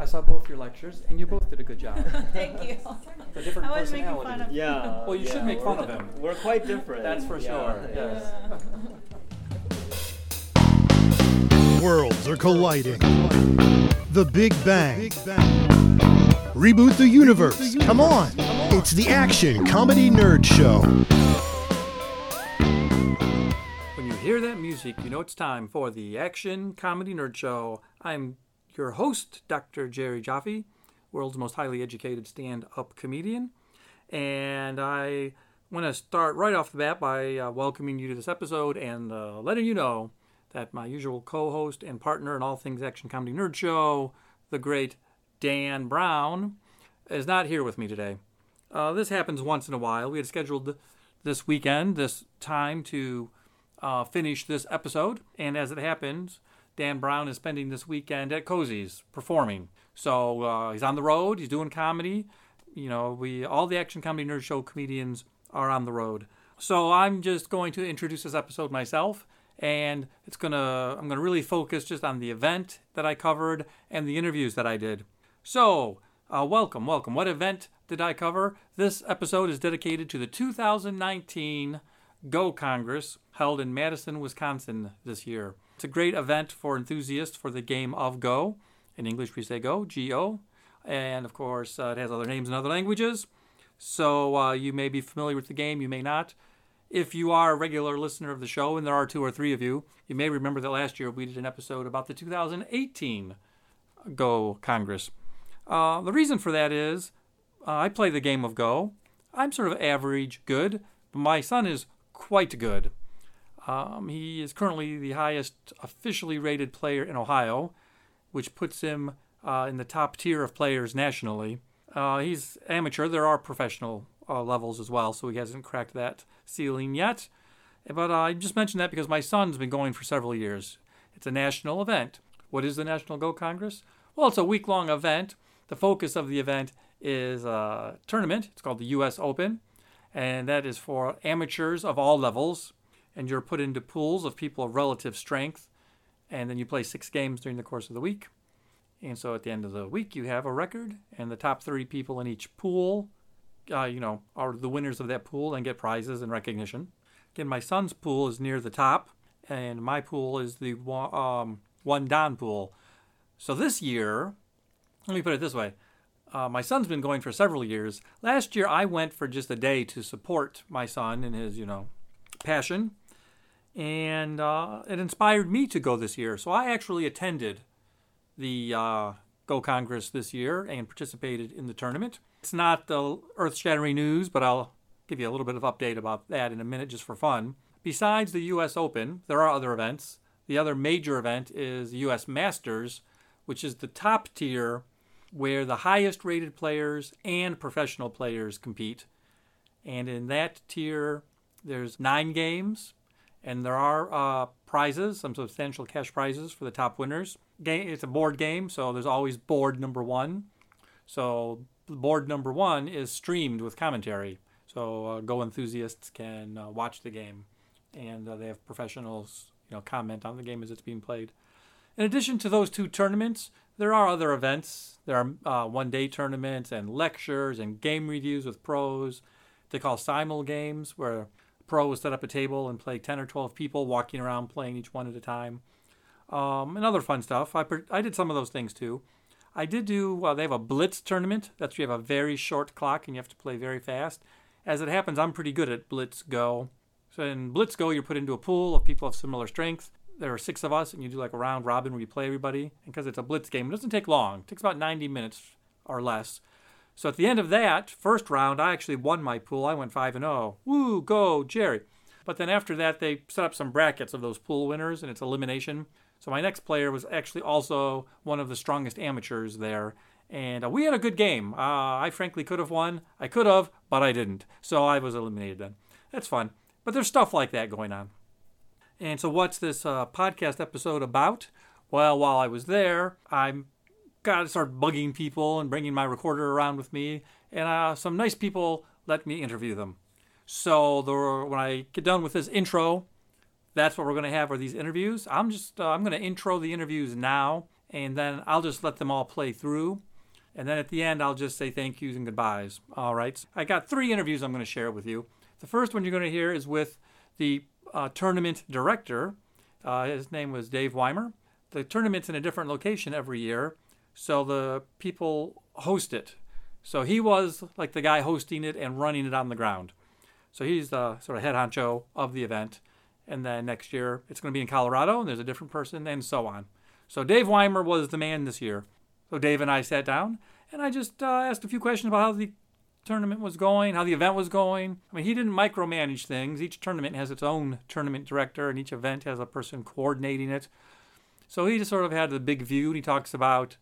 I saw both your lectures, and you both did a good job. Thank you. The different I was making fun personalities. of Yeah. Well, you should make fun of him. We're quite different. That's for yeah, sure. yeah. Yes. Worlds are colliding. The Big Bang. Reboot the universe. Come on. It's the Action Comedy Nerd Show. When you hear that music, you know it's time for the Action Comedy Nerd Show. I'm your host, Dr. Jerry Jaffe, world's most highly educated stand up comedian. And I want to start right off the bat by uh, welcoming you to this episode and uh, letting you know that my usual co host and partner in all things Action Comedy Nerd Show, the great Dan Brown, is not here with me today. Uh, this happens once in a while. We had scheduled this weekend, this time to uh, finish this episode. And as it happens, Dan Brown is spending this weekend at Cozy's performing. So uh, he's on the road. He's doing comedy. You know, we all the Action Comedy Nerd Show comedians are on the road. So I'm just going to introduce this episode myself, and it's gonna I'm gonna really focus just on the event that I covered and the interviews that I did. So uh, welcome, welcome. What event did I cover? This episode is dedicated to the 2019 Go Congress held in Madison, Wisconsin this year. It's a great event for enthusiasts for the game of Go. In English, we say Go, G O. And of course, uh, it has other names in other languages. So uh, you may be familiar with the game, you may not. If you are a regular listener of the show, and there are two or three of you, you may remember that last year we did an episode about the 2018 Go Congress. Uh, the reason for that is uh, I play the game of Go. I'm sort of average good, but my son is quite good. Um, he is currently the highest officially rated player in Ohio, which puts him uh, in the top tier of players nationally. Uh, he's amateur. There are professional uh, levels as well, so he hasn't cracked that ceiling yet. But I just mentioned that because my son's been going for several years. It's a national event. What is the National Go Congress? Well, it's a week long event. The focus of the event is a tournament. It's called the U.S. Open, and that is for amateurs of all levels. And you're put into pools of people of relative strength, and then you play six games during the course of the week. And so at the end of the week, you have a record, and the top 30 people in each pool, uh, you know, are the winners of that pool and get prizes and recognition. Again, my son's pool is near the top, and my pool is the um, one dan pool. So this year, let me put it this way. Uh, my son's been going for several years. Last year, I went for just a day to support my son in his, you know, passion, and uh, it inspired me to go this year. So I actually attended the uh, Go Congress this year and participated in the tournament. It's not the earth-shattering news, but I'll give you a little bit of update about that in a minute just for fun. Besides the U.S. Open, there are other events. The other major event is the U.S. Masters, which is the top tier where the highest rated players and professional players compete. And in that tier, there's nine games, and there are uh, prizes, some substantial cash prizes for the top winners. Game, it's a board game, so there's always board number one. So board number one is streamed with commentary, so uh, Go enthusiasts can uh, watch the game, and uh, they have professionals, you know, comment on the game as it's being played. In addition to those two tournaments, there are other events. There are uh, one-day tournaments and lectures and game reviews with pros. They call simul games, where pro set up a table and play 10 or 12 people walking around playing each one at a time. Um, and other fun stuff. I, I did some of those things too. I did do, uh, they have a blitz tournament. That's where you have a very short clock and you have to play very fast. As it happens, I'm pretty good at blitz go. So in blitz go, you're put into a pool of people of similar strength. There are six of us, and you do like a round robin where you play everybody. And because it's a blitz game, it doesn't take long. It takes about 90 minutes or less. So at the end of that first round, I actually won my pool. I went 5 and 0. Woo, go, Jerry. But then after that, they set up some brackets of those pool winners, and it's elimination. So my next player was actually also one of the strongest amateurs there. And uh, we had a good game. Uh, I frankly could have won. I could have, but I didn't. So I was eliminated then. That's fun. But there's stuff like that going on. And so, what's this uh, podcast episode about? Well, while I was there, I got to start bugging people and bringing my recorder around with me. And uh, some nice people let me interview them. So when I get done with this intro, that's what we're going to have are these interviews. I'm just uh, I'm going to intro the interviews now, and then I'll just let them all play through. And then at the end, I'll just say thank yous and goodbyes. All right. I got three interviews I'm going to share with you. The first one you're going to hear is with the uh, tournament director. Uh, his name was Dave Weimer. The tournament's in a different location every year, so the people host it. So he was like the guy hosting it and running it on the ground. So he's the sort of head honcho of the event. And then next year it's going to be in Colorado and there's a different person and so on. So Dave Weimer was the man this year. So Dave and I sat down and I just uh, asked a few questions about how the tournament was going, how the event was going. I mean, he didn't micromanage things. Each tournament has its own tournament director and each event has a person coordinating it. So he just sort of had the big view and he talks about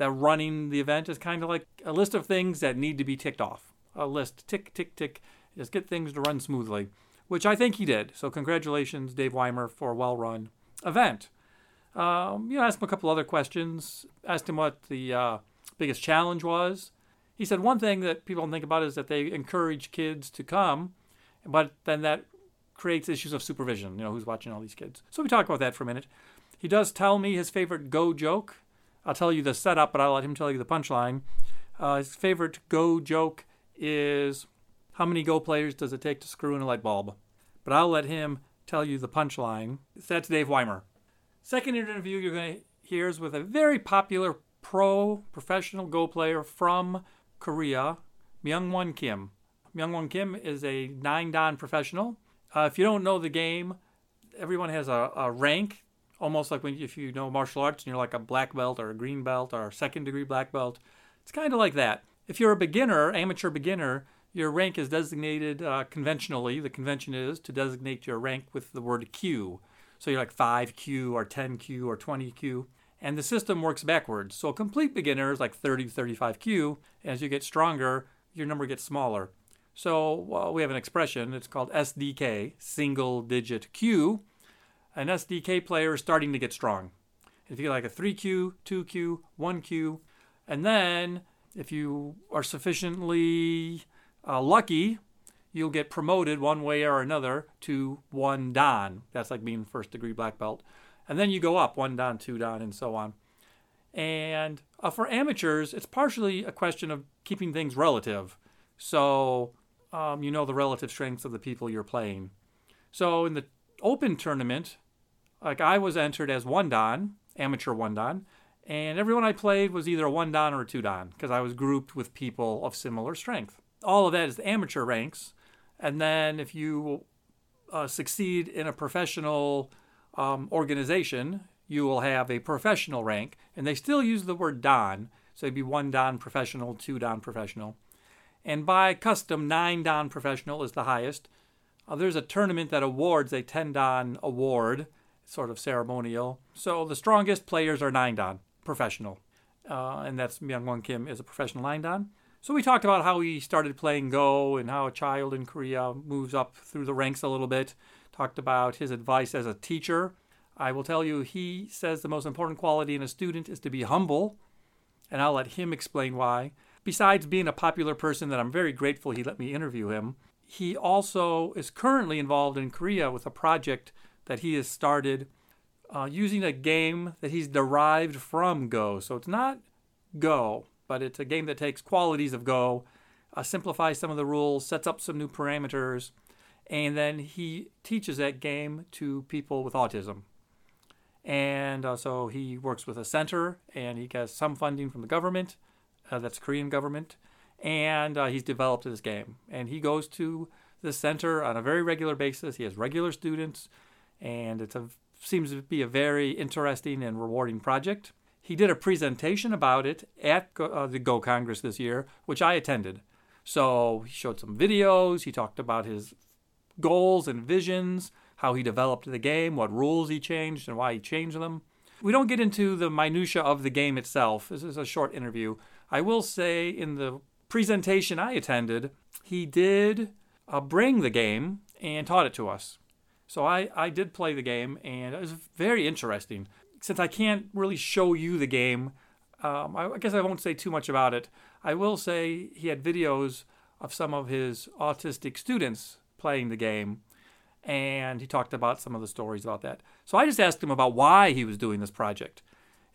that running the event is kind of like a list of things that need to be ticked off. A list, tick, tick, tick. Just get things to run smoothly, which I think he did. So congratulations, Dave Weimer, for a well-run event. Um, you know, asked him a couple other questions. Asked him what the uh, biggest challenge was. He said one thing that people don't think about is that they encourage kids to come, but then that creates issues of supervision. You know, who's watching all these kids? So we talk about that for a minute. He does tell me his favorite Go joke. I'll tell you the setup, but I'll let him tell you the punchline. Uh, his favorite Go joke is how many Go players does it take to screw in a light bulb? But I'll let him tell you the punchline. That's Dave Weimer. Second interview you're going to hear is with a very popular pro professional Go player from Korea, Myungwan Kim. Myungwan Kim is a nine dan professional. Uh, if you don't know the game, everyone has a, a rank, almost like when if you know martial arts and you're like a black belt or a green belt or a second degree black belt. It's kind of like that. If you're a beginner, amateur beginner, your rank is designated uh, conventionally. The convention is to designate your rank with the word kyu. So you're like 5 kyu or 10 kyu or 20 kyu. And the system works backwards. So a complete beginner is like 30 to 35 kyu. As you get stronger, your number gets smaller. So well, we have an expression. It's called SDK, single digit kyu. An SDK player is starting to get strong. If you get like a 3 kyu, 2Q, 1 kyu, and then if you are sufficiently uh, lucky, you'll get promoted one way or another to one dan. That's like being first degree black belt. And then you go up one dan, two dan, and so on. And uh, for amateurs, it's partially a question of keeping things relative. So um, you know the relative strengths of the people you're playing. So in the open tournament, like I was entered as one dan, amateur one dan, and everyone I played was either a one dan or a two dan because I was grouped with people of similar strength. All of that is the amateur ranks, and then if you uh, succeed in a professional um, organization, you will have a professional rank, and they still use the word dan, so it'd be one dan professional, two dan professional, and by custom, nine dan professional is the highest. Uh, there's a tournament that awards a 10 dan award, sort of ceremonial. So the strongest players are nine dan professional, uh, and that's Myungwan Kim is a professional nine dan. So we talked about how he started playing Go and how a child in Korea moves up through the ranks a little bit. Talked about his advice as a teacher. I will tell you, he says the most important quality in a student is to be humble, and I'll let him explain why. Besides being a popular person that I'm very grateful he let me interview him, he also is currently involved in Korea with a project that he has started uh, using a game that he's derived from Go. So it's not Go, but it's a game that takes qualities of Go, uh, simplifies some of the rules, sets up some new parameters, and then he teaches that game to people with autism. And uh, so he works with a center, and he gets some funding from the government, uh, that's Korean government, and uh, he's developed this game. And he goes to the center on a very regular basis. He has regular students, and it seems to be a very interesting and rewarding project. He did a presentation about it at uh, the Go Congress this year, which I attended. So he showed some videos. He talked about his goals and visions, how he developed the game, what rules he changed, and why he changed them. We don't get into the minutia of the game itself. This is a short interview. I will say in the presentation I attended, he did uh, bring the game and taught it to us. So I, I did play the game, and it was very interesting since I can't really show you the game, um, I, I, guess I won't say too much about it. I will say he had videos of some of his autistic students playing the game, and he talked about some of the stories about that. So I just asked him about why he was doing this project.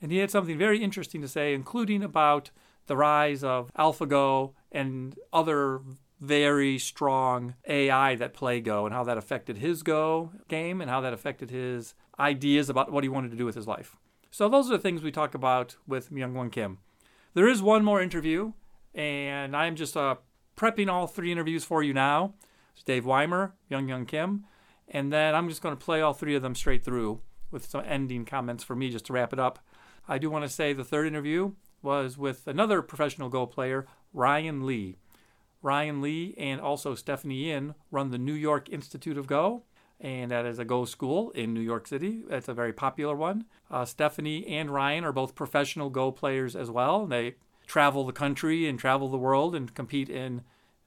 And he had something very interesting to say, including about the rise of AlphaGo and other very strong AI that play Go and how that affected his Go game and how that affected his ideas about what he wanted to do with his life. So those are the things we talk about with Myungwan Kim. There is one more interview, and I'm just uh, prepping all three interviews for you now. It's Dave Weimer, Myungwan Kim, and then I'm just going to play all three of them straight through with some ending comments for me just to wrap it up. I do want to say the third interview was with another professional Go player, Ryan Li. Ryan Li and also Stephanie Yin run the New York Institute of Go, and that is a Go school in New York City. It's a very popular one. Uh, Stephanie and Ryan are both professional Go players as well. They travel the country and travel the world and compete in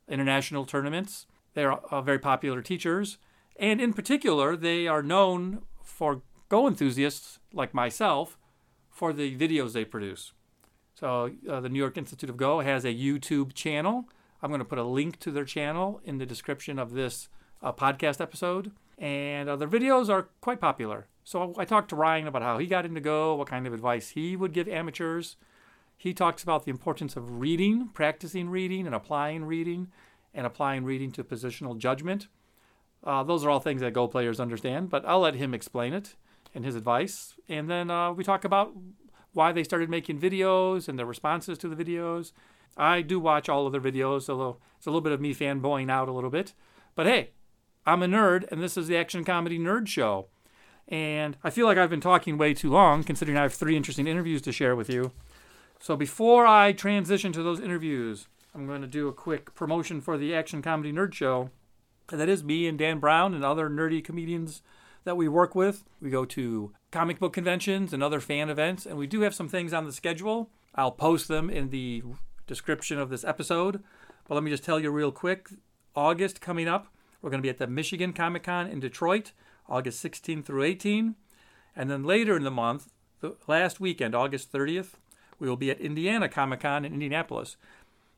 international tournaments. They're uh, very popular teachers, and in particular, they are known for Go enthusiasts like myself for the videos they produce. So, uh, the New York Institute of Go has a YouTube channel. I'm going to put a link to their channel in the description of this uh, podcast episode and uh, their videos are quite popular. So I talked to Ryan about how he got into Go, what kind of advice he would give amateurs. He talks about the importance of reading, practicing reading, and applying reading, and applying reading to positional judgment. Uh, those are all things that Go players understand, but I'll let him explain it and his advice. And then uh, we talk about why they started making videos and their responses to the videos. I do watch all of their videos, although it's a little bit of me fanboying out a little bit. But hey, I'm a nerd, and this is the Action Comedy Nerd Show. And I feel like I've been talking way too long, considering I have three interesting interviews to share with you. So before I transition to those interviews, I'm going to do a quick promotion for the Action Comedy Nerd Show. And that is me and Dan Brown and other nerdy comedians that we work with. We go to comic book conventions and other fan events, and we do have some things on the schedule. I'll post them in the description of this episode. But let me just tell you real quick August coming up, we're going to be at the Michigan Comic Con in Detroit, August 16 through 18. And then later in the month, the last weekend, August 30th, we will be at Indiana Comic Con in Indianapolis.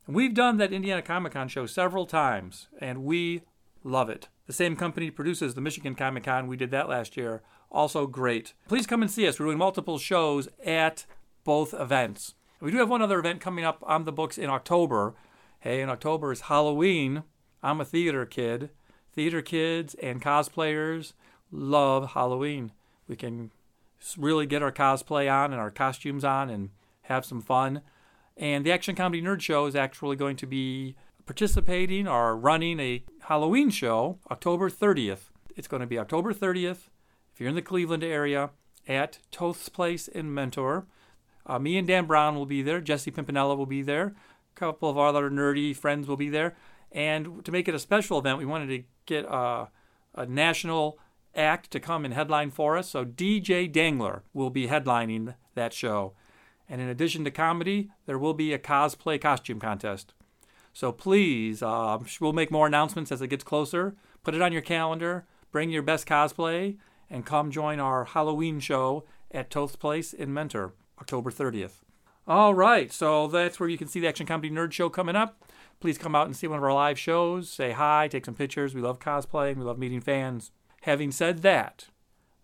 We've done that Indiana Comic Con show several times, and we love it. The same company produces the Michigan Comic Con. We did that last year. Also great. Please come and see us. We're doing multiple shows at both events. We do have one other event coming up on the books in October. Hey, in October is Halloween. I'm a theater kid, theater kids and cosplayers love Halloween. We can really get our cosplay on and our costumes on and have some fun. And the Action Comedy Nerd Show is actually going to be participating or running a Halloween show October 30th. It's going to be October 30th if you're in the Cleveland area at Toth's Place in Mentor. Uh, me and Dan Brown will be there. Jesse Pimpinella will be there. A couple of our other nerdy friends will be there. And to make it a special event, we wanted to get a, a national act to come and headline for us. So DJ Dangler will be headlining that show. And in addition to comedy, there will be a cosplay costume contest. So please, uh, we'll make more announcements as it gets closer. Put it on your calendar, bring your best cosplay, and come join our Halloween show at Toth's Place in Mentor, October 30th. All right, so that's where you can see the Action Comedy Nerd Show coming up please come out and see one of our live shows. Say hi, take some pictures. We love cosplaying, we love meeting fans. Having said that,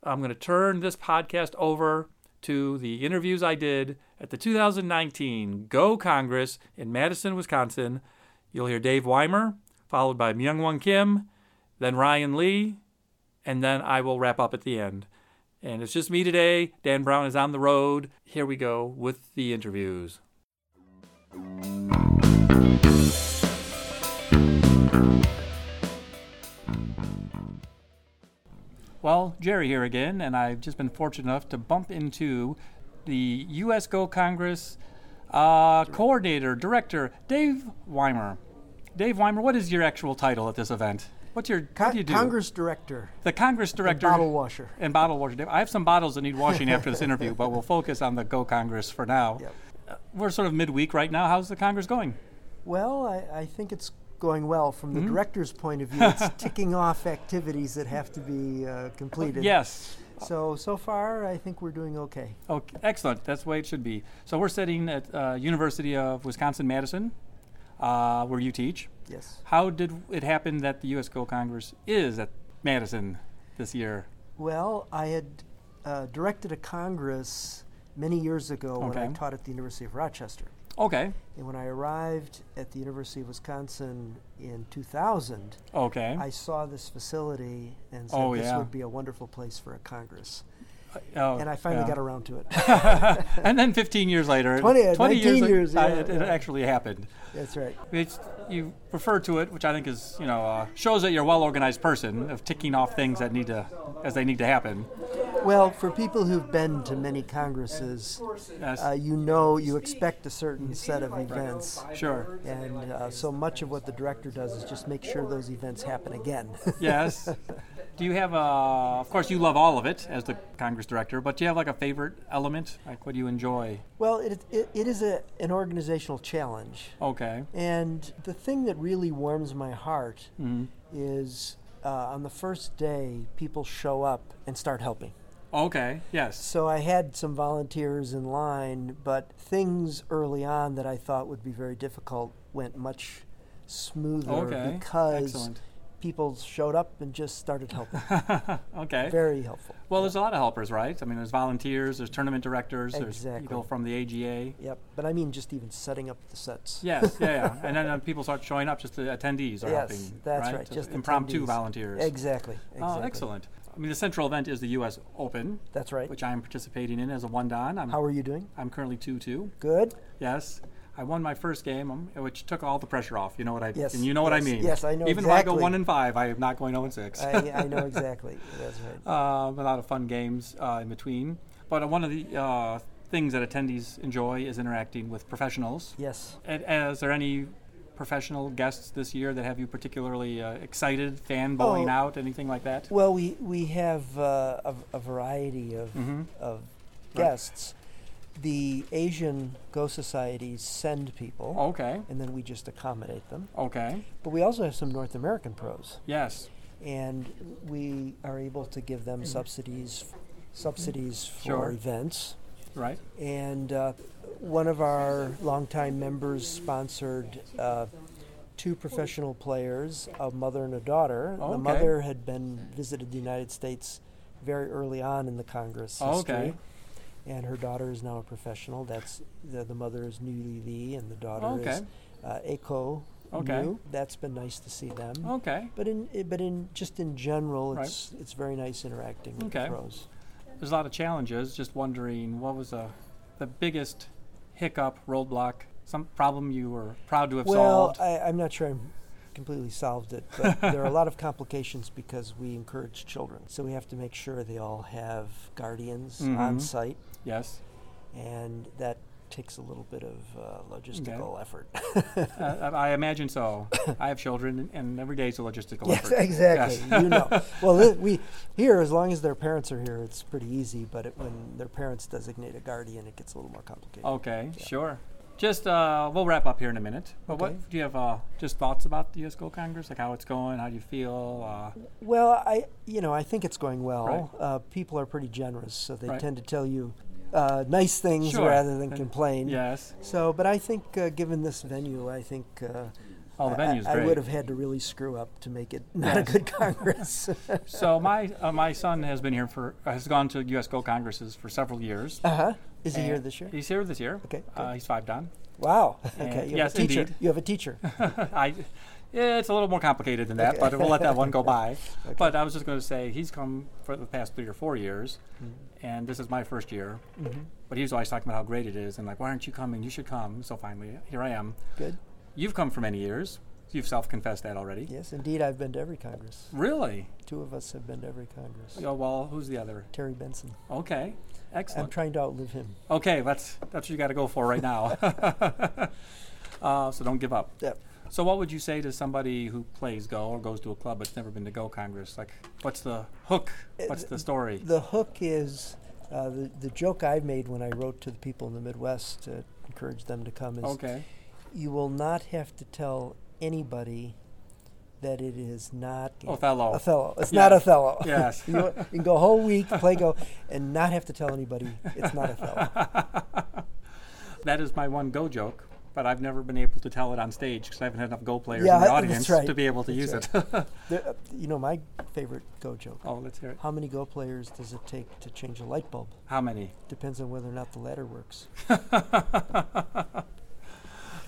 I'm going to turn this podcast over to the interviews I did at the 2019 Go Congress in Madison, Wisconsin. You'll hear Dave Weimer, followed by Myungwan Kim, then Ryan Li, and then I will wrap up at the end. And it's just me today. Dan Brown is on the road. Here we go with the interviews. Well, Jerry here again, and I've just been fortunate enough to bump into the U.S. Go Congress uh, coordinator, director, Dave Weimer. Dave Weimer, what is your actual title at this event? What's your Con- what do you do? Congress director. The Congress director. And bottle washer. And bottle washer. I have some bottles that need washing after this interview, but we'll focus on the Go Congress for now. Yep. Uh, we're sort of midweek right now. How's the Congress going? Well, I, I think it's going well. From the Mhm. director's point of view, it's ticking off activities that have to be uh, completed. Yes. So so far, I think we're doing okay. Okay, excellent. That's the way it should be. So we're sitting at uh, University of Wisconsin Madison, uh, where you teach. Yes. How did it happen that the U.S. Go Congress is at Madison this year? Well, I had uh, directed a congress many years ago when I taught at the University of Rochester. Okay. And when I arrived at the University of Wisconsin in 2000, Okay. I saw this facility and said Oh, this yeah. would be a wonderful place for a Congress. Oh, And I finally yeah. got around to it. and then 15 years later, 20 uh, 19 years, years, uh, yeah, it, it actually happened. That's right. It's, you refer to it, which I think is, you know, uh, shows that you're a well-organized person of ticking off things that need to, as they need to happen. Well, for people who've been to many congresses, Yes. uh, you know you expect a certain set of events. sure. And uh, so much of what the director does is just make sure those events happen again. Yes. do you have a? Of course, you love all of it as the Congress director, but do you have like a favorite element? Like, what do you enjoy? well, it, it, it is a, an organizational challenge. Okay. And the thing that really warms my heart Mm-hmm. is uh, on the first day, people show up and start helping. Okay. Yes. So I had some volunteers in line, but things early on that I thought would be very difficult went much smoother Okay. because Excellent. people showed up and just started helping. Okay. very helpful. Well, there's a lot of helpers, right? I mean, there's volunteers, there's tournament directors, there's people from the AGA. Yep. But I mean, just even setting up the sets. Yes, yeah, yeah. And then uh, people start showing up, just the attendees are Yes, helping. that's right? right, just impromptu attendees. volunteers. Exactly. exactly. Oh, excellent. I mean, the central event is the U.S. Open, That's right. which I'm participating in as a one dan. I'm, How are you doing? I'm currently two two. Good. Yes. I won my first game, um, which took all the pressure off. You know what I Yes, and you know what I mean. yes, I know Even if I go one and five, I am not going zero and six. I, I know exactly. That's right. um, a lot of fun games uh, in between. But uh, one of the uh, things that attendees enjoy is interacting with professionals. Yes. And, and is there any professional guests this year that have you particularly uh, excited, fanboying Oh. out, anything like that? Well, we we have uh, a, a variety of Mhm. of Right. guests. The Asian Go Societies send people, Okay. and then we just accommodate them. Okay. But we also have some North American pros, Yes. and we are able to give them subsidies subsidies for Sure. events. Right. And uh, one of our longtime members sponsored uh, two professional players, a mother and a daughter. Oh, The mother had been visited the United States very early on in the Congress history. okay. And her daughter is now a professional. That's the, the mother is Newly V, and the daughter Okay. is uh, Eiko Okay. New. That's been nice to see them. Okay. But in i- but in just in general, Right. it's it's very nice interacting with Okay. the pros. There's a lot of challenges. Just wondering, what was uh, the biggest hiccup, roadblock, some problem you were proud to have Well, solved? I, I'm not sure I'm completely solved it, but there are a lot of complications because we encourage children. So we have to make sure they all have guardians on Mhm. site, yes. and that takes a little bit of uh, logistical effort. Uh, I I imagine so. I have children, and- every day is a logistical yes, effort. exactly. Yes. You know. Well, we here, as long as their parents are here, it's pretty easy. But it, when their parents designate a guardian, it gets a little more complicated. Okay, Yeah. sure. Just uh, we'll wrap up here in a minute. But Okay. what do you have? Uh, just thoughts about the U.S. Go Congress, like how it's going? How do you feel? Uh, Well, I you know I think it's going well. Right. Uh, people are pretty generous, so they Right. tend to tell you uh, nice things Sure. rather than And- complain. yes. So, but I think uh, given this venue, I think uh, Oh, the I- venue's I, great. I would have had to really screw up to make it not a good Congress. So my uh, my son has been here for has gone to U.S. Go Congresses for several years. uh huh. Is he here this year? He's here this year. Okay, Uh, he's five dan. Wow. Okay. You have yes, a teacher. indeed. You have a teacher. I, yeah, it's a little more complicated than that, Okay. but we'll let that one go by. Okay. But I was just going to say he's come for the past three or four years, Mm-hmm. and this is my first year. But he was always talking about how great it is, and like, why aren't you coming? You should come. So finally, here I am. Good. You've come for many years. You've self-confessed that already. Yes, indeed. I've been to every Congress. Really? Two of us have been to every Congress. Oh, well, who's the other? Terry Benson. Okay, excellent. I'm trying to outlive him. okay, that's that's what you got to go for right now. uh, so don't give up. Yep. So what would you say to somebody who plays Go or goes to a club but's never been to Go Congress? Like, what's the hook? What's the story? The hook is uh, the the joke I made when I wrote to the people in the Midwest to encourage them to come is Okay. you will not have to tell anybody that it is not Othello. Othello. It's Yes. not Othello. Yes. you, you can go a whole week play Go and not have to tell anybody it's not Othello. that is my one Go joke. But I've never been able to tell it on stage because I haven't had enough Go players Yeah, in the audience right. to be able to That's use it. The- uh, you know, my favorite Go joke. oh, let's hear it. How many Go players does it take to change a light bulb? How many? Depends on whether or not the ladder works.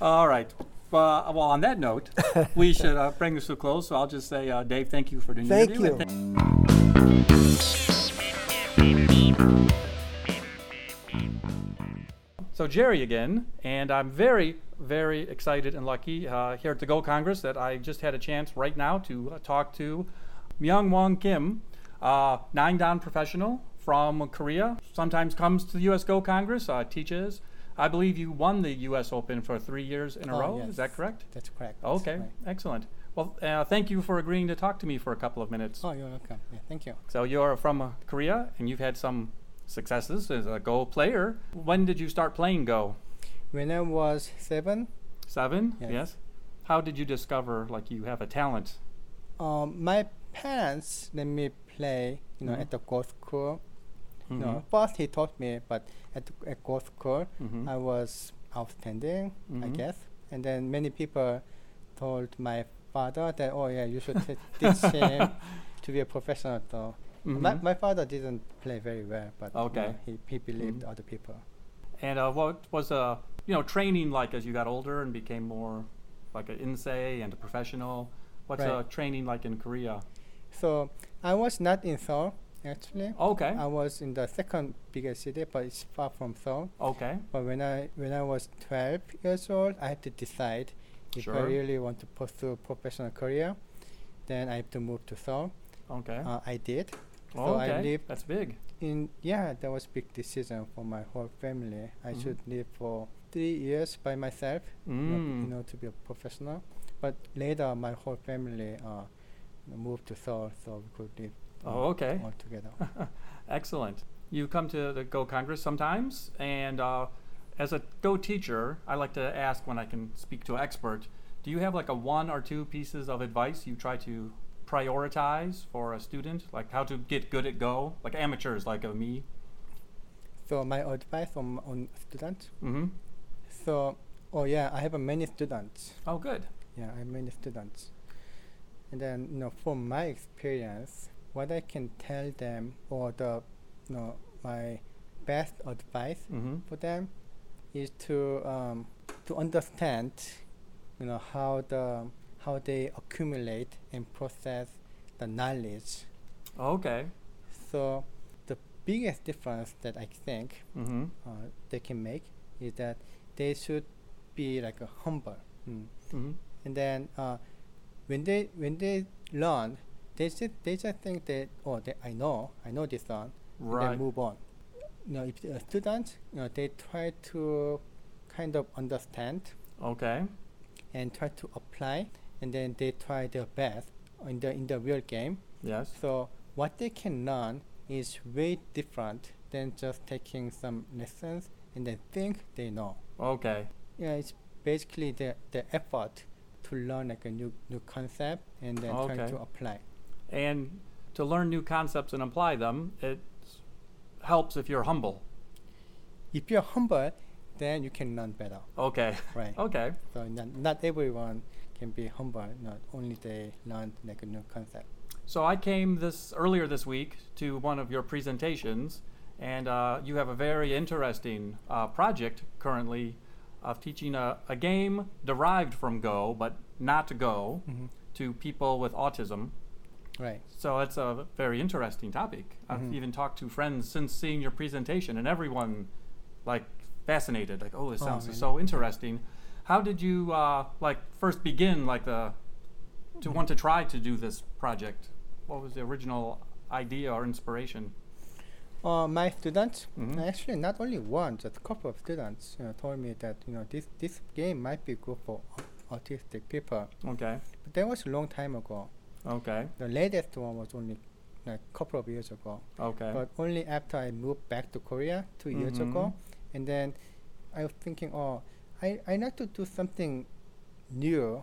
All right. Uh, well, on that note, we should uh, bring this to a close. So I'll just say, uh, Dave, thank you for the Thank interview. you. So Jerry again, and I'm very, very excited and lucky uh, here at the Go Congress that I just had a chance right now to uh, talk to Myungwan Kim, uh, nine dan professional from Korea. Sometimes comes to the U.S. Go Congress, uh, teaches. I believe you won the U.S. Open for three years in a Oh, row. yes. Is that correct? That's correct. That's Okay, excellent. Well, uh, thank you for agreeing to talk to me for a couple of minutes. Oh, you're welcome. Yeah, thank you. So you're from uh, Korea and you've had some successes as a Go player. When did you start playing Go? When I was seven, Seven? Yes. How did you discover like you have a talent? um, my parents let me play, you know, Mhm. at the Go school. Know, Mhm. first he taught me, but at the at Go school, Mhm. I was outstanding, I Mhm. guess. And then many people told my father that, oh yeah, you should t- teach him to be a professional. Though my, Mhm. my father didn't play very well, but you know, he he believed Mhm. other people. And uh, what was uh, you know training like as you got older and became more like an insei and a professional? What's uh, training like in Korea? So I was not in Seoul actually. Okay. I was in the second biggest city, but it's far from Seoul. Okay. But when I when I was 12 years old, I had to decide if I really want to pursue a professional career. Then I have to move to Seoul. Okay. Uh, I did. So Oh, I okay. lived That's big. in yeah, that was big decision for my whole family. I Mhm. should live for three years by myself, you know, Mm. you know, to be a professional. But later, my whole family uh, moved to Seoul, so we could live uh, Oh, okay. all together. Excellent. You come to the Go Congress sometimes, and uh, as a Go teacher, I like to ask when I can speak to an expert. Do you have like a one or two pieces of advice you try to prioritize for a student, like how to get good at Go, like amateurs like uh, me? So my advice on on students. Mm-hmm. So oh yeah, I have uh, many students. Oh, good. Yeah, I have many students. And then you know, from my experience, what I can tell them or the you know my best advice Mm-hmm. for them is to um, to understand you know how the how they accumulate and process the knowledge. Okay. So the biggest difference that I think Mm-hmm. uh, they can make is that they should be like a humble. Mm. Mm-hmm. And then uh, when they when they learn, they just they just think that oh they, I know I know this one, and Right. then move on. You know, if a student, you know, they try to kind of understand Okay. and try to apply, and then they try their best in the in the real game. Yes. So what they can learn is way different than just taking some lessons and then think they know. Okay. Yeah, it's basically the the effort to learn like a new new concept and then trying to apply. And to learn new concepts and apply them, it helps if you're humble. If you're humble, then you can learn better, Okay. right? Okay. So not, not everyone can be humble. Not only they learn like a new concept. So I came this earlier this week to one of your presentations, and uh, you have a very interesting uh, project currently of teaching a, a game derived from Go, but not Go, Mm-hmm. to people with autism. Right. So it's a very interesting topic. I've Mhm. even talked to friends since seeing your presentation, and everyone like fascinated, like, "Oh, this Oh, sounds really? so interesting." How did you uh, like first begin like the to want to try to do this project? What was the original idea or inspiration? Uh, my students, Mhm. actually not only one, just a couple of students, you know, told me that you know this this game might be good for autistic people. Okay, But that was a long time ago. okay, The latest one was only like a couple of years ago. okay. But only after I moved back to Korea 2 years Mhm. ago, and then I was thinking, oh, I I need to do something new,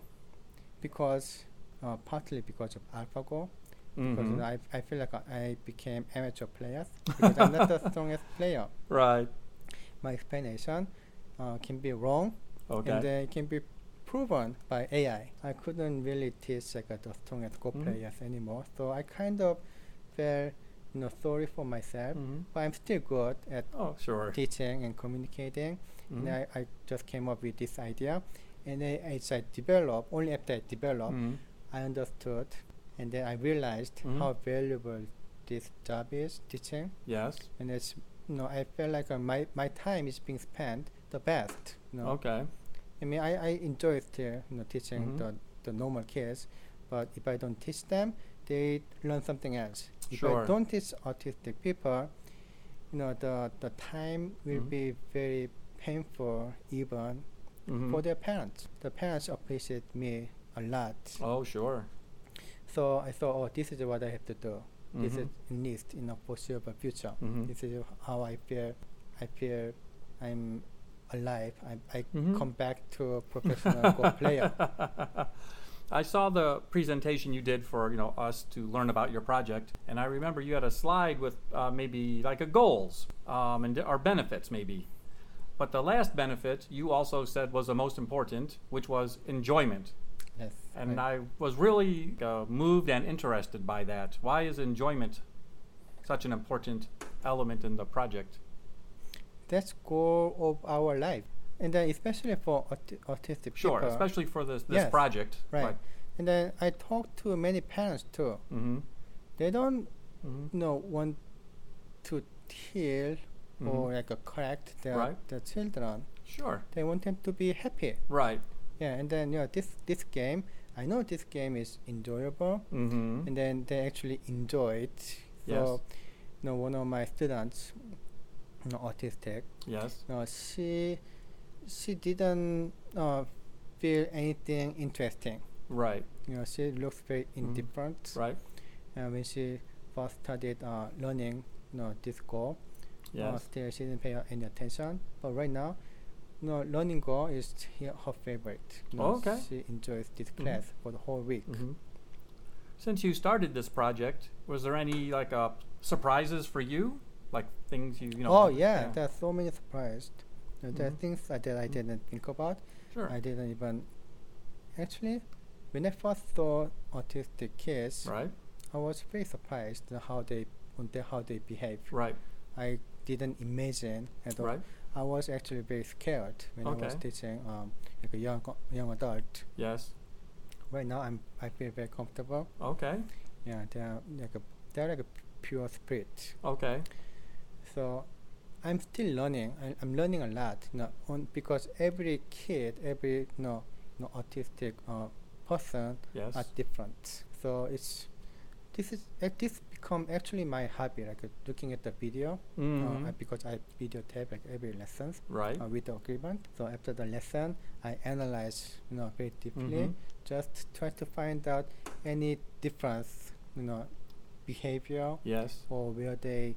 because uh, partly because of AlphaGo. Because Mhm. I, I feel like I, became amateur player because I'm not the strongest player. Right. My explanation uh, can be wrong, Okay. and then it can be proven by AI. I couldn't really teach like uh, the strongest Go Mhm. players anymore, so I kind of felt you know sorry for myself. Mhm. But I'm still good at Oh, sure. teaching and communicating. Mhm. And I, I just came up with this idea, and then as I developed, only after I developed, Mhm. I understood, and then I realized Mhm. how valuable this job is teaching. Yes. And it's you know I felt like uh, my my time is being spent the best. You know? Okay. I mean, I, I enjoy still, you know, teaching Mhm. the, the normal kids, but if I don't teach them, they learn something else. If Sure. I don't teach autistic people, you know, the, the time will Mhm. be very painful even Mhm. for their parents. The parents appreciate me a lot. Oh, sure. So I thought, oh, this is what I have to do. This Mhm. is at least in a foreseeable future. Mhm. This is how I feel. I feel I'm alive. I, I Mhm. come back to a professional Go player. I saw the presentation you did for you know us to learn about your project, and I remember you had a slide with uh, maybe like a goals um, and our benefits maybe. But the last benefit you also said was the most important, which was enjoyment. Yes. And right. I was really uh, moved and interested by that. Why is enjoyment such an important element in the project? that's core of our life, and then especially for aut- autistic Sure, people. especially for this this Yes, project. right. And then I talk to many parents too. Mm-hmm. They don't Mm-hmm. you know want to kill or like uh, correct their Right. their children. Sure. They want them to be happy. Right. Yeah, and then you know this this game. I know this game is enjoyable, Mm-hmm. and then they actually enjoy it. So, Yes. you know, one of my students, you know, autistic, Yes. uh, she she didn't uh, feel anything interesting. Right. You know, she looks very Mhm. indifferent. Right. Uh, when she first started uh, learning, you know, this Uh, Yes. still she didn't pay any attention. But right now, you know, learning Go is her favorite. You know, okay. She enjoys this Mhm. class for the whole week. Mm-hmm. Since you started this project, was there any like uh, surprises for you? Like things you you know? oh yeah, there are so many surprises. There are Mhm. things that I Mhm. didn't think about. Sure. I didn't even actually when I first saw autistic kids, right. I was very surprised how they how they behave. Right. I didn't imagine at all. Right. I was actually very scared when I was teaching um, like a young young adult. Yes. Right now, I'm I feel very comfortable. Okay. Yeah, they're like a they're like a pure spirit. Okay. So I'm still learning. I, I'm learning a lot. You know, on because every kid, every you know, you know autistic uh, person Yes. are different. So it's this is at this become actually my hobby, like uh, looking at the video Mhm. uh, because I videotape like every lessons right. uh, with the agreement. So after the lesson, I analyze you know very deeply, Mhm. just try to find out any difference, you know, behavior Yes. or where they,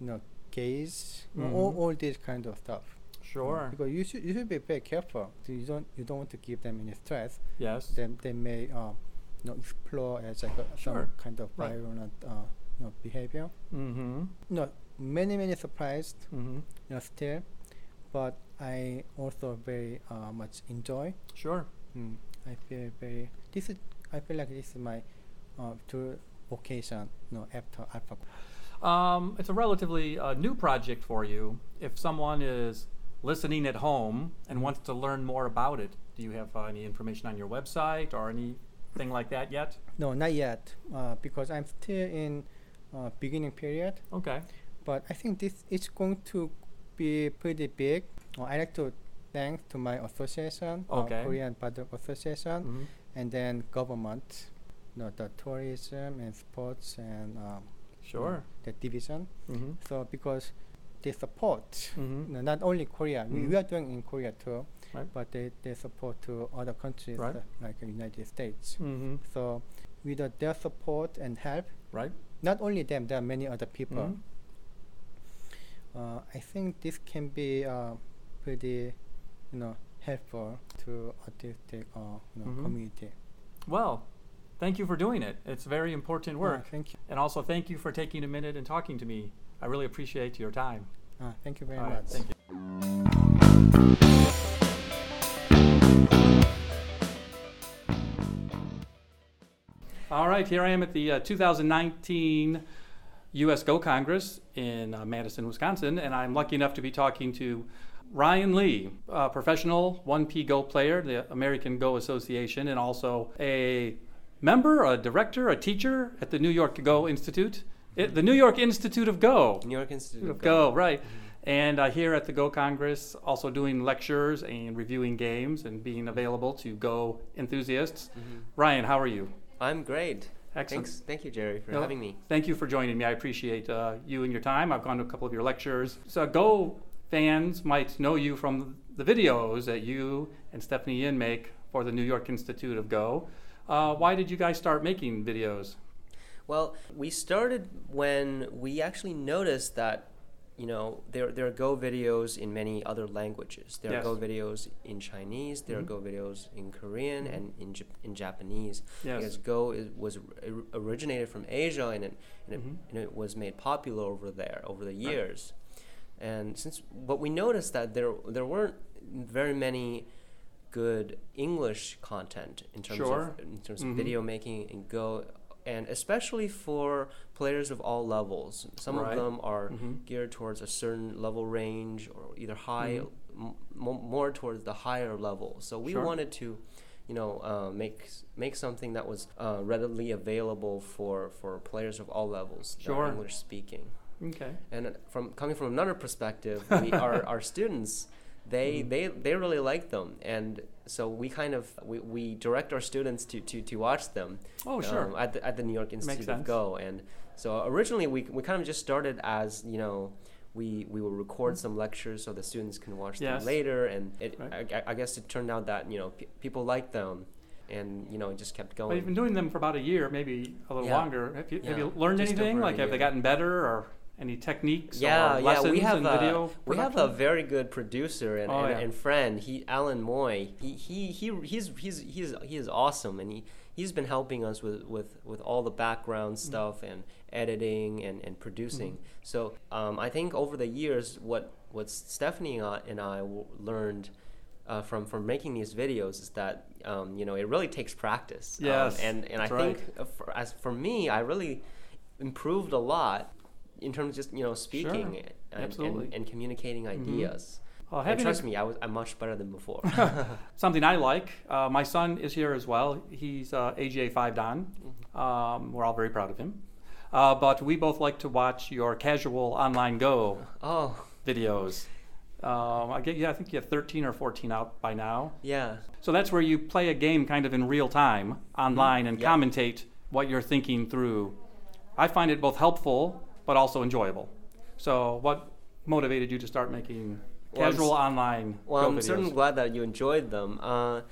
you know, gaze, know, all, all this kind of stuff. Sure. Because you should you should be very careful. So you don't you don't want to give them any stress. Yes. Then they may uh, you know explore as like a, Sure. some kind of Right. violent uh, you know behavior. Mm-hmm. You know, many many surprised Mm-hmm. you know still, but I also very uh, much enjoy. Sure. Mm, I feel very this is I feel like this is my uh, true vocation. You know, after Alpha. Um, it's a relatively uh, new project for you. If someone is listening at home and wants to learn more about it, do you have uh, any information on your website or anything like that yet? No, not yet, uh, because I'm still in uh, beginning period. Okay. But I think this is going to be pretty big. Uh, I like to thank to my association, Okay. uh, Korean Baduk Association, Mhm. and then government, you know, the tourism and sports and um, Sure. the division. Mm-hmm. So because they support Mhm. you know, not only Korea, we, we are doing in Korea too, Right. but they, they support to other countries Right. uh, like the United States. Mm-hmm. So with uh, their support and help, Right. Not only them, there are many other people. Mhm. Uh, I think this can be uh, pretty, you know, helpful to autistic uh, you know, Mhm. community. Well, thank you for doing it. It's very important work. thank you. And also, thank you for taking a minute and talking to me. I really appreciate your time. Uh, thank you very All right, much. thank you. Right, here I am at the uh, 2019 U.S. Go Congress in uh, Madison, Wisconsin, and I'm lucky enough to be talking to Ryan Li, a professional 1P Go player, the American Go Association, and also a member, a director, a teacher at the New York Go Institute, it, the New York Institute of Go. New York Institute of of Go, right. And uh, here at the Go Congress, also doing lectures and reviewing games and being available to Go enthusiasts. Ryan, how are you? I'm great. Excellent. Thanks. Thank you, Jerry, for No, having me. Thank you for joining me. I appreciate uh, you and your time. I've gone to a couple of your lectures. So, Go fans might know you from the videos that you and Stephanie Yin make for the New York Institute of Go. Uh, why did you guys start making videos? Well, we started when we actually noticed that, you know, there, there are Go videos in many other languages. There Yes. are Go videos in Chinese, there Mhm. are Go videos in Korean and in, Jap- in Japanese. Yes. Because Go is, was originated from Asia and it, and, it, Mhm. and it was made popular over there over the years. And since, but we noticed that there, there weren't very many good English content in terms Sure. of in terms of video making and Go, and especially for players of all levels. Some Right. of them are Mhm. geared towards a certain level range, or either high, Mhm. m- more towards the higher level. So we Sure. wanted to, you know, uh, make make something that was uh, readily available for for players of all levels, Sure. English speaking. Okay. And uh, from coming from another perspective, we, our, our students, they, Mhm. they, they really like them. And so we kind of, we, we direct our students to, to, to watch them Oh, sure. um, at, the, at the New York Institute of. Go. And so originally we, we kind of just started as, you know, we, we will record some lectures so the students can watch Mm-hmm. Yes. them later. And it, Right. I, I- guess it turned out that, you know, pe people liked them. And, you know, it just kept going. you've been doing them for about a year, maybe a little Yeah. longer. Have you, have you learned just anything? Like, have they gotten better or any techniques yeah, or yeah, we have in a, video we have a very good producer and, Oh, and, yeah. and friend. He Alan Moy. He, he he he's he's he's he is awesome, and he he's been helping us with with with all the background Mm-hmm. stuff and editing and and producing. So um, I think over the years, what what Stephanie and I, and I w- learned. Uh, from from making these videos is that um, you know it really takes practice. Um, Yes, and and I right. think uh, for, as for me, I really improved a lot in terms of just you know speaking and, and, and communicating Mhm. ideas. Well, And having a- trust me, I was I'm much better than before. something I like. Uh, my son is here as well. He's uh, AGA 5 dan. Mm-hmm. Um, we're all very proud of him. Uh, but we both like to watch your casual online Go oh videos. Um, I get, yeah, I think you have 13 or 14 out by now. yeah, So that's where you play a game kind of in real time online and Yeah. commentate what you're thinking through. I find it both helpful but also enjoyable. So, what motivated you to start making casual s- online well, I'm videos? certainly glad that you enjoyed them. Uh,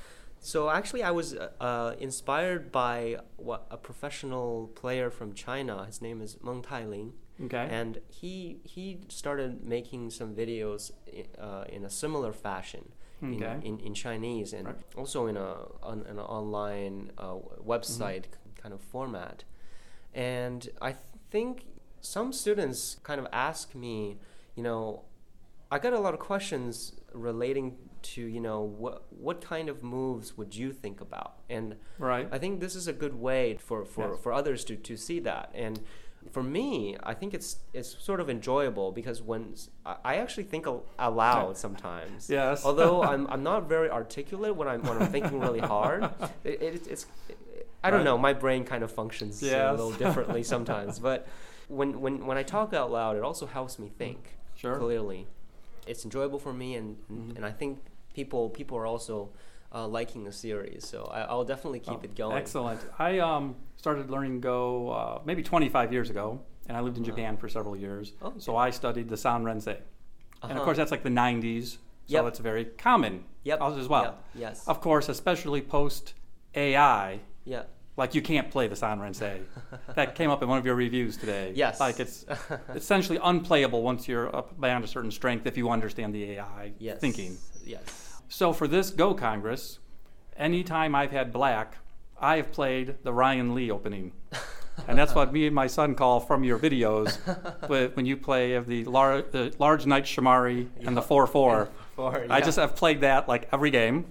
so actually, I was uh, inspired by what a professional player from China. His name is Meng Tailing. Okay. and he he started making some videos uh, in a similar fashion in, Okay. in, in Chinese and Right. also in a on an online uh, website Mm-hmm. kind of format. And I think some students kind of ask me, you know, I got a lot of questions relating to you know what what kind of moves would you think about and right. I think this is a good way for, for, Yes. for others to, to see that. And for me, I think it's it's sort of enjoyable because when I actually think aloud sometimes. Yes. Although I'm, I'm not very articulate when I'm when I'm thinking really hard. It, it, it's I don't Right. know. My brain kind of functions a little differently sometimes. But when, when when I talk out loud, it also helps me think Sure. clearly. It's enjoyable for me, and Mhm. and I think people people are also uh, liking the series. So I, I'll definitely keep Oh, it going. Excellent. I um, started learning Go uh, maybe 25 years ago, and I lived in Uh-huh. Japan for several years. Oh, So. I studied the Sanrensei. And of Uh-huh. course, that's like the 90s, so Yep. it's very common Yep. as well. Yep. Yes. Of course, especially post AI, yeah. Like you can't play the Sanrensei. that came up in one of your reviews today. Yes. Like it's essentially unplayable once you're up beyond a certain strength if you understand the AI yes. thinking. Yes. So for this Go Congress, anytime I've had black, I have played the Ryan Li opening. and that's what me and my son call from your videos when you play of the, lar- the large knight shimari and the 4 4. Four, I just have played that like every game.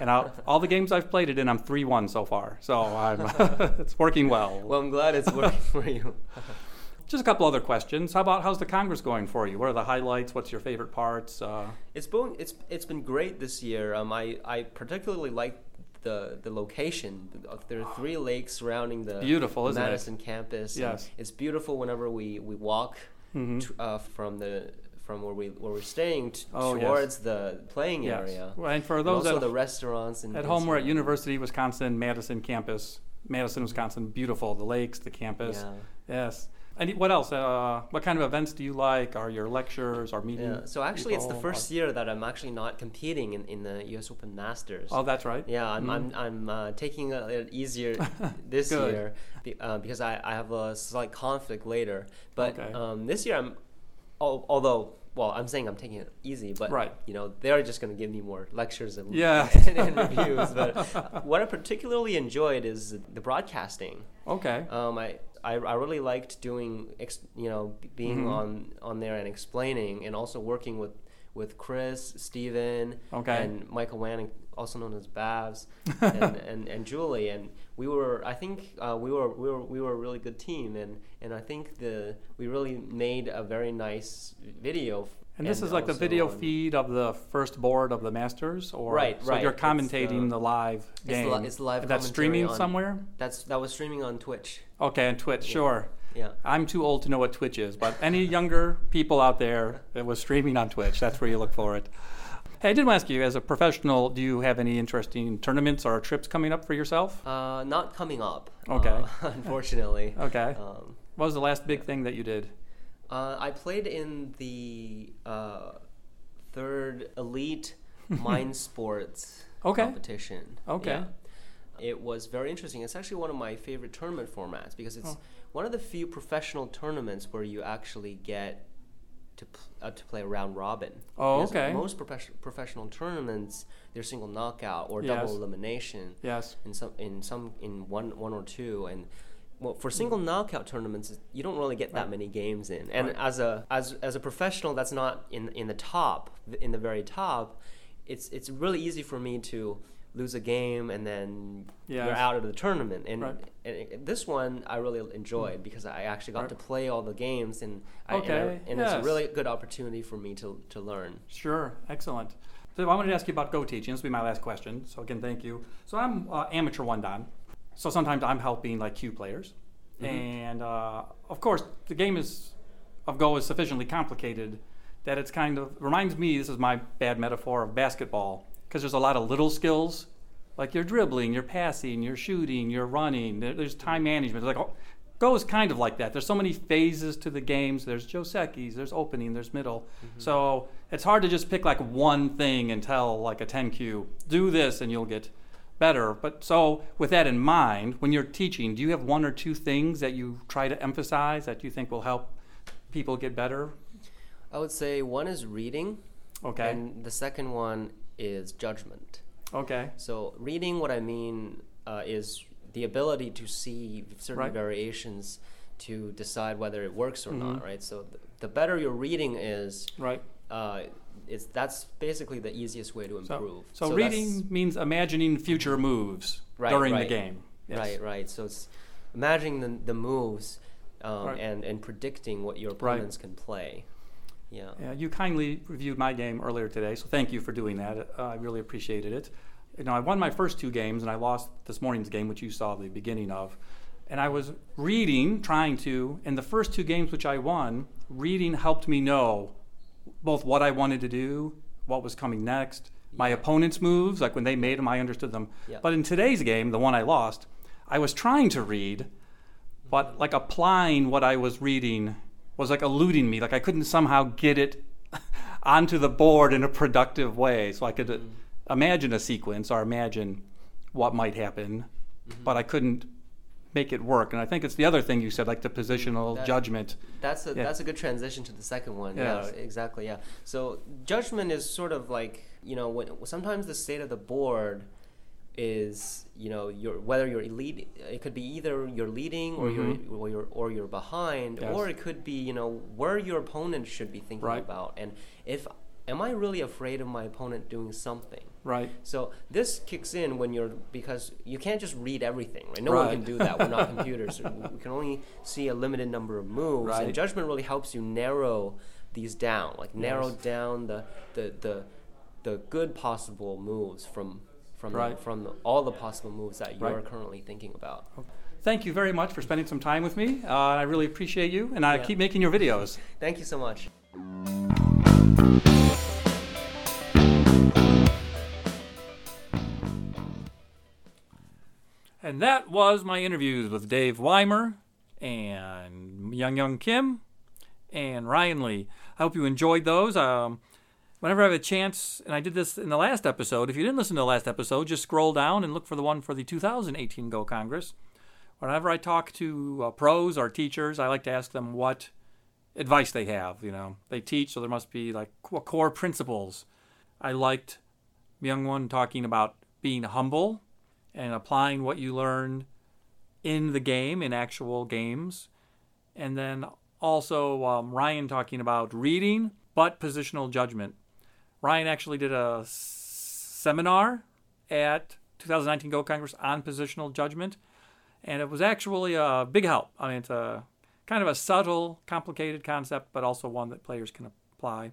And I'll, all the games I've played it in, I'm three one so far. So I'm it's working well. Well, I'm glad it's working for you. Just a couple other questions. How about how's the Congress going for you? What are the highlights? What's your favorite parts? Uh, It's been it's it's been great this year. Um, I I particularly like the the location. There are three lakes surrounding the Beautiful, isn't it? Madison campus. Yes. it's beautiful whenever we we walk Mhm. t- uh, from the from where we where we're staying t- Oh, yes. towards the playing yes. area. Well, And for And those also at, the restaurants and at home, we're at. University of Wisconsin Madison campus. Madison, Wisconsin, beautiful. The lakes, the campus. Yeah. Yes. And what else? Uh, what kind of events do you like? Are your lectures or meetings? Yeah. So actually, it's the first year that I'm actually not competing in, in the U.S. Open Masters. Oh, that's right. Yeah, I'm Mhm. I'm, I'm uh, taking it it easier this year be, uh, because I, I have a slight conflict later. But Okay. um, this year I'm, al- although well, I'm saying I'm taking it easy, but Right. you know they're just going to give me more lectures and, Yeah. and, reviews. But what I particularly enjoyed is the broadcasting. Okay. Um, I, I, I really liked doing, ex, you know, being Mhm. on on there and explaining, and also working with with Chris, Steven, Okay. and Michael Wanning, also known as Babs, and, and, and Julie, and we were, I think, uh, we were we were we were a really good team, and, and I think the we really made a very nice video. f- And this is like the video feed of the first board of the Masters, or Right, so right. you're It's commentating the- the live game. li- it's live That's streaming on- somewhere. That's that was streaming on Twitch. Okay, on Twitch, Yeah. sure. Yeah. I'm too old to know what Twitch is, but any younger people out there that was streaming on Twitch, that's where you look for it. Hey, I did want to ask you, as a professional, do you have any interesting tournaments or trips coming up for yourself? Uh, not coming up. Okay. uh, unfortunately. Okay. Um, What was the last big thing that you did? Uh, I played in the uh, third elite mind sports Okay. competition. Okay. Yeah. It was very interesting. It's actually one of my favorite tournament formats because it's Oh. One of the few professional tournaments where you actually get to pl- uh, to play a round robin. Oh, Because okay. Most profession- professional tournaments, they're single knockout or Yes. double elimination Yes. in some in some in one one or two and well for single knockout tournaments you don't really get that Right. many games in and Right. as a as as a professional that's not in in the top in the very top it's it's really easy for me to lose a game and then Yes. you're out of the tournament and, Right. and it- this one I really enjoyed because I actually got Right. to play all the games and I, and, I- Okay, and it's a really good opportunity for me to to learn Sure, excellent. So I wanted to ask you about Go teaching. This will be my last question. So again, thank you. So I'm uh, amateur one dan. So sometimes I'm helping like kyu players, and uh, of course the game is of Go is sufficiently complicated that it's kind of reminds me. This is my bad metaphor of basketball because there's a lot of little skills, like you're dribbling, you're passing, you're shooting, you're running. There's time management. Like oh, Go is kind of like that. There's so many phases to the games. There's Josekis, there's opening, there's middle. Mm-hmm. So it's hard to just pick like one thing and tell like a 10 kyu, do this and you'll get better. But so with that in mind, when you're teaching, do you have one or two things that you try to emphasize that you think will help people get better? I would say one is reading Okay. and the second one is judgment okay. So reading, what I mean uh, is the ability to see certain Right. variations to decide whether it works or Mhm. not, right? So th- the better your reading is, Right. uh, it's that's basically the easiest way to So, improve. so, reading means imagining future moves Right, during the game. Yes. right, right. So it's imagining the, the moves um, Right. and and predicting what your Right. opponents can play. Yeah. Yeah, you kindly reviewed my game earlier today, so thank you for doing that. Uh, I really appreciated it. You know, I won my first two games, and I lost this morning's game, which you saw the beginning of. And I was reading, trying to, in the first two games which I won, reading helped me know both what I wanted to do, what was coming next, my opponent's moves, like when they made them, I understood them. Yeah. But in today's game, the one I lost, I was trying to read, but like applying what I was reading was like eluding me. Like I couldn't somehow get it onto the board in a productive way. So I could uh, mm-hmm. imagine a sequence or imagine what might happen, mm-hmm. but I couldn't make it work. And I think it's the other thing you said, like the positional mm, That- judgment. That's a Yeah. that's a good transition to the second one. Yes. Yeah, exactly. Yeah. So judgment is sort of like you know when sometimes the state of the board is you know you're whether you're elite it could be either you're leading or Mhm. you're or you're or you're behind Yes. or it could be you know where your opponent should be thinking Right. about and if am I really afraid of my opponent doing something Right. So this kicks in when you're because you can't just read everything, right? No Right. one can do that. We're not computers. We can only see a limited number of moves, Right. and judgment really helps you narrow these down, like narrow Yes. down the the the the good possible moves from from Right. the, from the, all the possible moves that you're Right. currently thinking about. Thank you very much for spending some time with me. Uh, I really appreciate you, and I Yeah. keep making your videos. Thank you so much. And that was my interviews with Dave Weimer and Myungwan Kim and Ryan Li. I hope you enjoyed those. Um, whenever I have a chance, and I did this in the last episode, if you didn't listen to the last episode, just scroll down and look for the one for the 2018 Go Congress. Whenever I talk to uh, pros or teachers, I like to ask them what advice they have. You know, they teach, so there must be like core principles. I liked Myungwan talking about being humble and applying what you learned in the game, in actual games. And then also um, Ryan talking about reading, but positional judgment. Ryan actually did a seminar at 2019 Go Congress on positional judgment, and it was actually a big help. I mean, it's a kind of a subtle, complicated concept, but also one that players can apply. I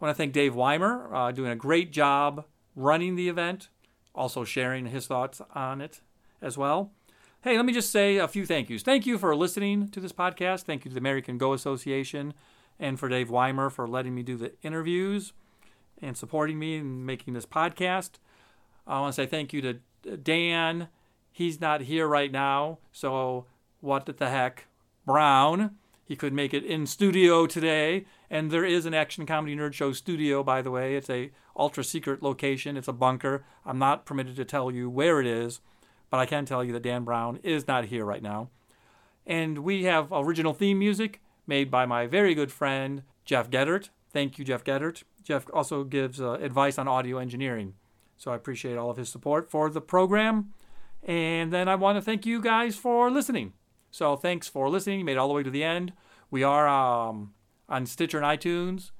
want to thank Dave Weimer, uh, doing a great job running the event, also sharing his thoughts on it as well. Hey, let me just say a few thank yous. Thank you for listening to this podcast. Thank you to the American Go Association and for Dave Weimer for letting me do the interviews and supporting me and making this podcast. I want to say thank you to Dan. He's not here right now, so what the heck? Brown. He could make it in studio today, and there is an Action Comedy Nerd Show studio, by the way. It's a ultra secret location. It's a bunker. I'm not permitted to tell you where it is, but I can tell you that Dan Brown is not here right now. And we have original theme music made by my very good friend Jeff Geddert. Thank you, Jeff Gedert. Jeff also gives uh, advice on audio engineering, so I appreciate all of his support for the program. And then I want to thank you guys for listening. So thanks for listening. You made it all the way to the end. We are um, on Stitcher and iTunes.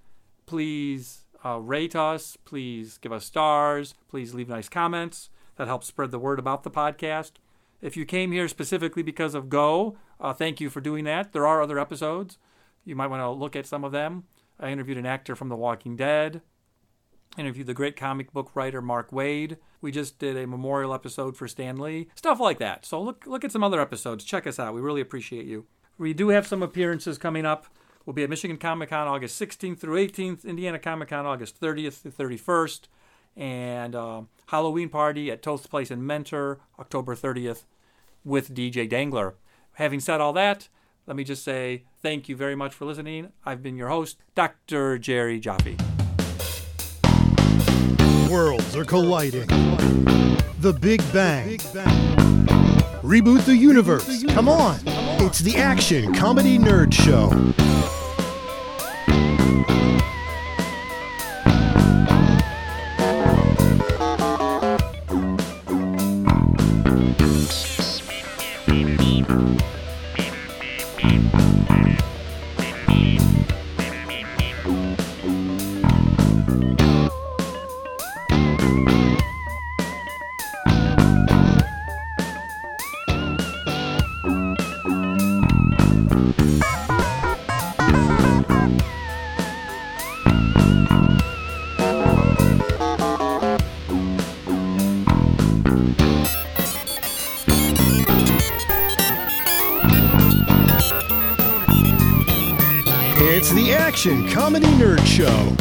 Please uh, rate us. Please give us stars. Please leave nice comments. That helps spread the word about the podcast. If you came here specifically because of Go, uh, thank you for doing that. There are other episodes. You might want to look at some of them. I interviewed an actor from The Walking Dead, interviewed the great comic book writer Mark Waid. We just did a memorial episode for Stan Lee, stuff like that. So look look at some other episodes. Check us out. We really appreciate you. We do have some appearances coming up. We'll be at Michigan Comic Con August 16th through 18th, Indiana Comic Con August 30th through 31st, and um, Halloween party at Toast Place in Mentor October 30th with DJ Dangler. Having said all that, let me just say thank you very much for listening. I've been your host, Dr. Jerry Jaffe. Worlds are colliding. The Big Bang. Reboot the universe. Come on. It's the Action Comedy Nerd Show. Comedy Nerd Show.